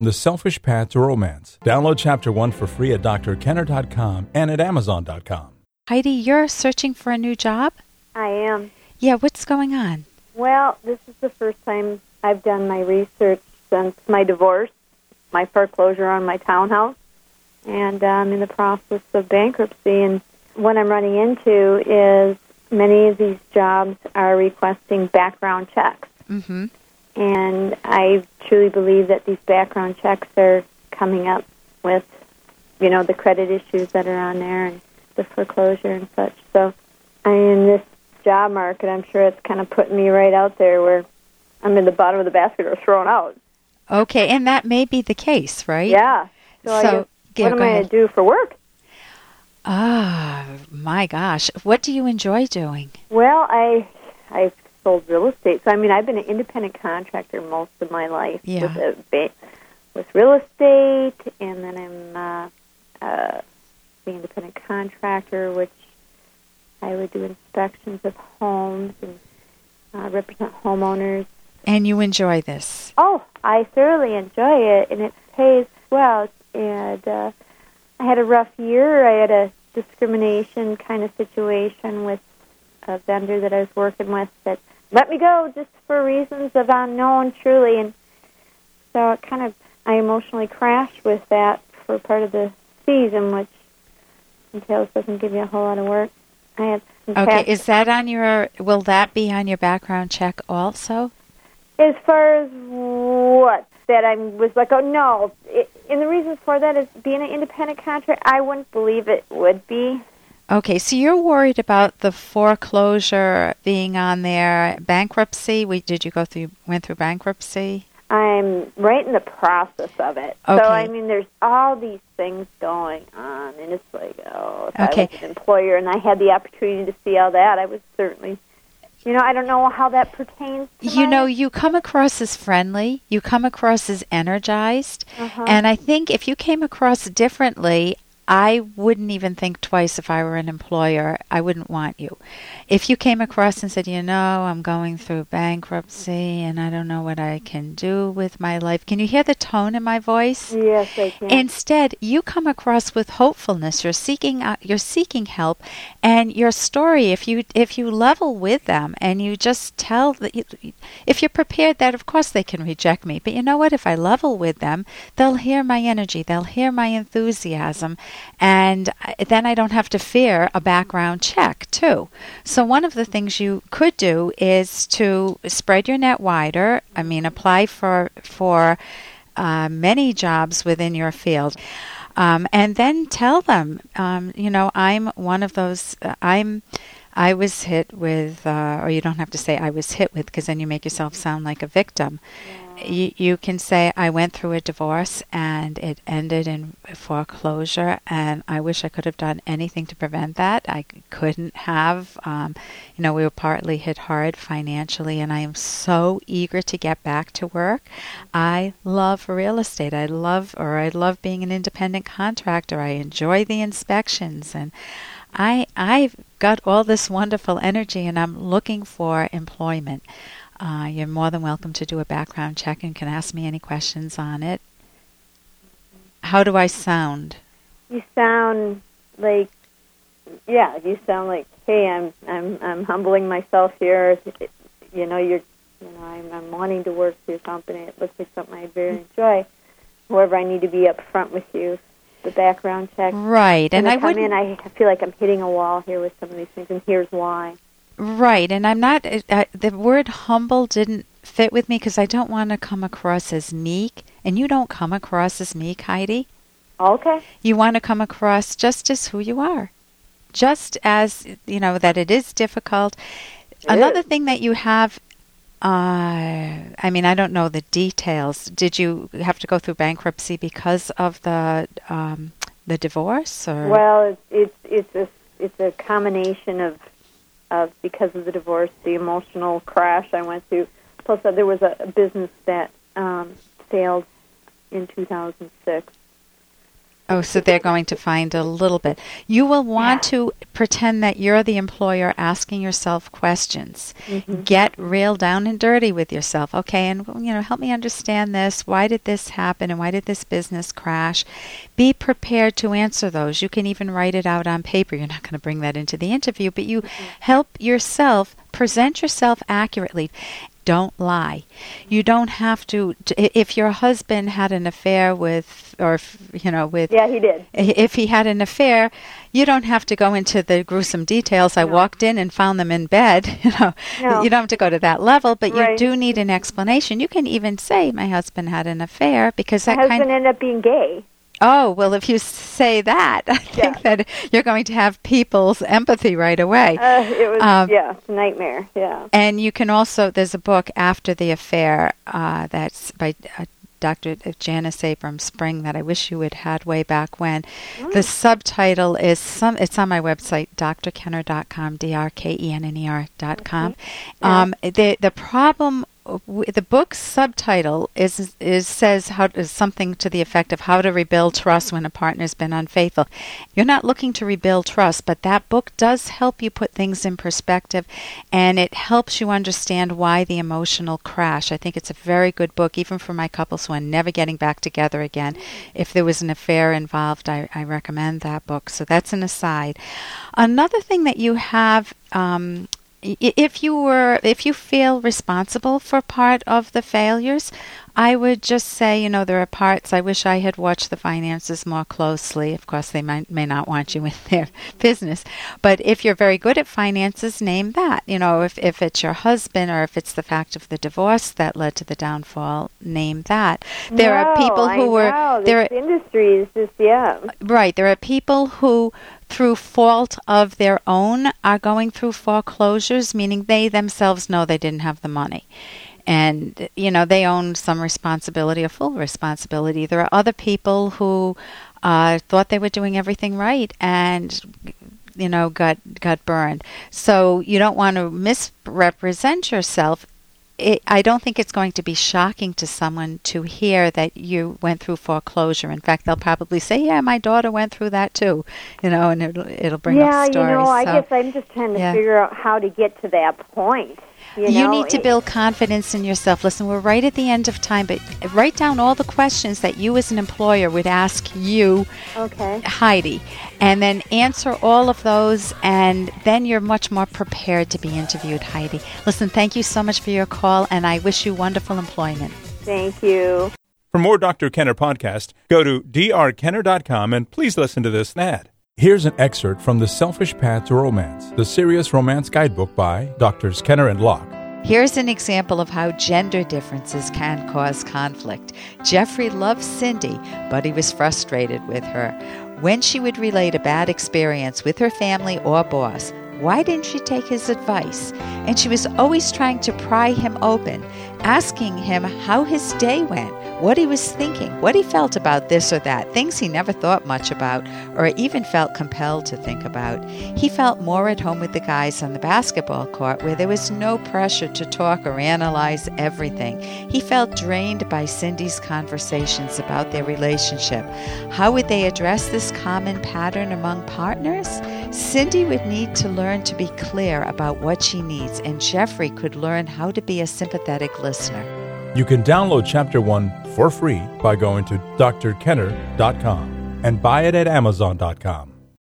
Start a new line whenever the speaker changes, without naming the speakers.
The Selfish Path to Romance. Download Chapter 1 for free at drkenner.com and at amazon.com.
Heidi, you're searching for a new job?
I am.
Yeah, what's going on?
Well, this is the first time I've done my research since my divorce, my foreclosure on my townhouse, and I'm in the process of bankruptcy. And what I'm running into is many of these jobs are requesting background checks.
Mm-hmm.
And I truly believe that these background checks are coming up with, you know, the credit issues that are on there and the foreclosure and such. So I in this job market, I'm sure it's kind of putting me right out there where I'm in the bottom of the basket or thrown out.
Okay, and that may be the case, right?
Yeah. So, I
So,
guess, what am I going to do for work?
Ah, my gosh. What do you enjoy doing?
Well, I I've sold real estate, so I mean I've been an independent contractor most of my life
Yeah.
with a ba- with real estate, and then I'm uh, uh, the independent contractor, which I would do inspections of homes and uh, represent homeowners.
And you enjoy this?
Oh, I thoroughly enjoy it, and it pays well. And uh, I had a rough year. I had a discrimination kind of situation with a vendor that I was working with that let me go just for reasons of unknown, truly. And so it kind of I emotionally crashed with that for part of the season, which entails doesn't give you a whole lot of work. I had
Okay, is that on your will that be on your background check also?
As far as what that I was like, oh no. It, and the reason for that is being an independent contractor. I wouldn't believe it would be.
Okay, so you're worried about the foreclosure being on there, bankruptcy. We did you go through went through bankruptcy?
I'm right in the process of it.
Okay.
So I mean, there's all these things going on, and it's like, oh, if
Okay.
I was an employer and I had the opportunity to see all that, I would certainly. You know, I don't know how that pertains. To
You know, you come across as friendly, you come across as energized,
Uh-huh.
and I think if you came across differently, I wouldn't even think twice if I were an employer. I wouldn't want you. If you came across and said, you know, I'm going through bankruptcy and I don't know what I can do with my life. Can you hear the tone in my voice?
yes, I can.
Instead, you come across with hopefulness. You're seeking out, you're seeking help, and your story. If you if you level with them and you just tell that, you, if you're prepared, that of course they can reject me. But you know what? If I level with them, they'll hear my energy. They'll hear my enthusiasm, and then I don't have to fear a background check too. So one of the things you could do is to spread your net wider. I mean, apply for for uh, many jobs within your field. Um, and then tell them, um, you know, I'm one of those. Uh, I'm. I was hit with, uh, or you don't have to say I was hit with, because then you make yourself sound like a victim. You, you can say I went through a divorce and it ended in foreclosure, and I wish I could have done anything to prevent that. I couldn't have. Um, you know, we were partly hit hard financially, and I am so eager to get back to work. I love real estate. I love, or I love being an independent contractor. I enjoy the inspections, and I I've got all this wonderful energy, and I'm looking for employment. Uh, you're more than welcome to do a background check and can ask me any questions on it. How do I sound?
you sound like yeah you sound like hey i'm i'm i'm humbling myself here. You know you're you know i'm i'm wanting to work for your company it looks like something i very enjoy. However i need to be upfront with you the background check.
Right, and I
I come in i feel like i'm hitting a wall here with some of these things and here's why
Right, and I'm not. Uh, uh, the word humble didn't fit with me because I don't want to come across as meek, and you don't come across as meek, Heidi.
okay
You want to come across just as who you are, just as you know that it is difficult. Another
is.
thing that you have. Uh, I mean, I don't know the details. Did you have to go through bankruptcy because of the um, the divorce, or
Well, it's it's it's a it's a combination of of because of the divorce, the emotional crash I went through. Plus, uh, there was a, business that um, failed in 2006.
Oh, so they're going to find a little bit. You will want
Yeah.
to pretend that you're the employer asking yourself questions.
Mm-hmm.
Get real down and dirty with yourself. Okay, and you know, help me understand this. Why did this happen and why did this business crash? Be prepared to answer those. You can even write it out on paper. You're not going to bring that into the interview, but you help yourself present yourself accurately. Don't lie. You don't have to. If your husband had an affair with, or if, you know, with
Yeah, he did.
if he had an affair, you don't have to go into the gruesome details. I walked in and found them in bed. You know,
No.
you don't have to go to that level, but you do need an explanation. You can even say, "My husband had an affair," because
My
that
husband
kind.
ended up being gay.
Oh well, if you say that, I think that you're going to have people's empathy right away.
Uh, it was
Um,
yeah, a nightmare. Yeah.
And you can also, there's a book, After the Affair, uh, that's by uh, Dr. Janis Abrahms Spring that I wish you had had way back when. The subtitle is, some. it's on my website, drkenner.com, D-R-K-E-N-N-E-R dot com.
Yeah.
Um, the, the problem the book's subtitle is is says how is something to the effect of how to rebuild trust when a partner's been unfaithful. You're not looking to rebuild trust, but that book does help you put things in perspective and it helps you understand why the emotional crash. I think it's a very good book even for my couples who are never getting back together again. If there was an affair involved, I, I recommend that book. So that's an aside. Another thing that you have um, if you were if you feel responsible for part of the failures i would just say you know there are parts i wish i had watched the finances more closely of course they might may not want you in their business but if you're very good at finances name that you know if, if it's your husband or if it's the fact of the divorce that led to the downfall name that there are people who
I
were
know.
there
This industry is just yeah.
Right. There are people who, through fault of their own, are going through foreclosures, meaning they themselves know they didn't have the money. And, you know, they own some responsibility, a full responsibility. There are other people who uh, thought they were doing everything right and you know got got burned so you don't want to misrepresent yourself it, I don't think it's going to be shocking to someone to hear that you went through foreclosure. In fact, they'll probably say, "Yeah, my daughter went through that too," you know, and it'll it'll bring
yeah,
up stories.
Yeah, you know, I
so
guess I'm just trying to
yeah.
figure out how to get to that point. You,
you
know?
need to build confidence in yourself. Listen, we're right at the end of time, but write down all the questions that you, as an employer, would ask you
Okay.
Heidi, and then answer all of those, and then you're much more prepared to be interviewed, Heidi. Listen, thank you so much for your call, and I wish you wonderful employment.
Thank you.
For more Dr. Kenner podcast, go to drkenner.com and please listen to this ad. Here's an excerpt from The Selfish Path to Romance, the serious romance guidebook by Drs. Kenner and Locke.
Here's an example of how gender differences can cause conflict. Jeffrey loved Cindy, but he was frustrated with her. When she would relate a bad experience with her family or boss, why didn't she take his advice? And she was always trying to pry him open, asking him how his day went, what he was thinking, what he felt about this or that, things he never thought much about or even felt compelled to think about. He felt more at home with the guys on the basketball court where there was no pressure to talk or analyze everything. He felt drained by Cindy's conversations about their relationship. How would they address this common pattern among partners? Cindy would need to learn to be clear about what she needs, and Jeffrey could learn how to be a sympathetic listener.
You can download Chapter 1 for free by going to drkenner.com and buy it at amazon.com.